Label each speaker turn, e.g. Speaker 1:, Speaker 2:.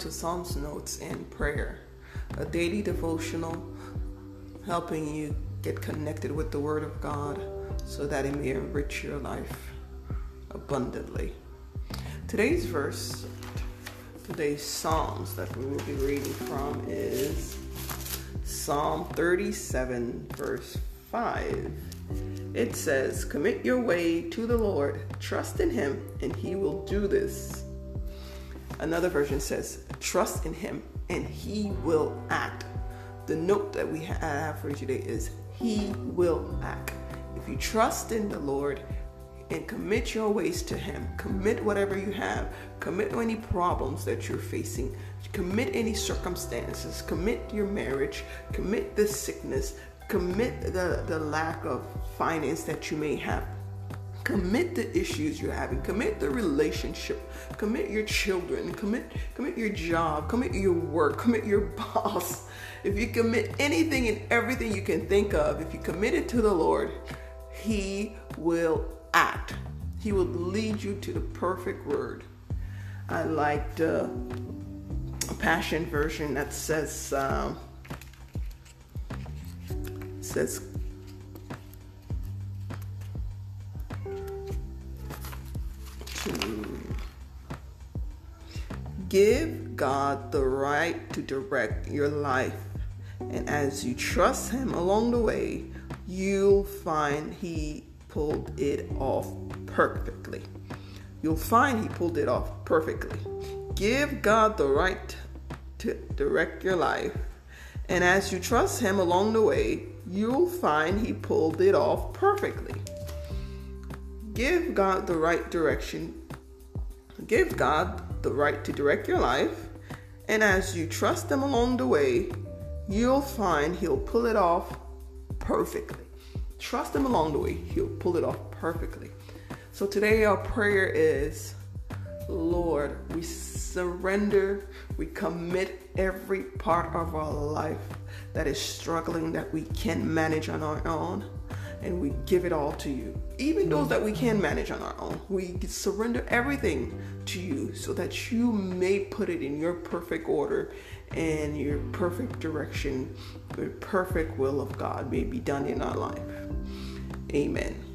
Speaker 1: to Psalms Notes and Prayer, a daily devotional helping you get connected with the Word of God so that it may enrich your life abundantly. Today's verse, today's Psalms that we will be reading from is Psalm 37, verse 5. It says, Commit your way to the Lord, trust in Him, and He will do this. Another version says, Trust in Him, and He will act. The note that we uh, have for you today is, He will act. If you trust in the Lord, and commit your ways to Him. Commit whatever you have. Commit any problems that you're facing. Commit any circumstances. Commit your marriage. Commit the sickness commit the, the lack of finance that you may have commit the issues you're having commit the relationship commit your children commit commit your job commit your work commit your boss. If you commit anything and everything you can think of if you commit it to the lord he will act. He will lead you to the perfect word. I like the passion version that says um, says give God the right to direct your life. And as you trust Him along the way, you'll find He pulled it off perfectly. You'll find He pulled it off perfectly. Give God the right to direct your life. And as you trust Him along the way, you'll find He pulled it off perfectly. Give God the right direction. Give God the right to direct your life. And as you trust Him along the way, you'll find He'll pull it off perfectly. Trust Him along the way, He'll pull it off perfectly. So today, our prayer is Lord, we surrender, we commit every part of our life that is struggling that we can't manage on our own and we give it all to you. Even those that we can manage on our own, we surrender everything to you so that you may put it in your perfect order and your perfect direction, the perfect will of God may be done in our life. Amen.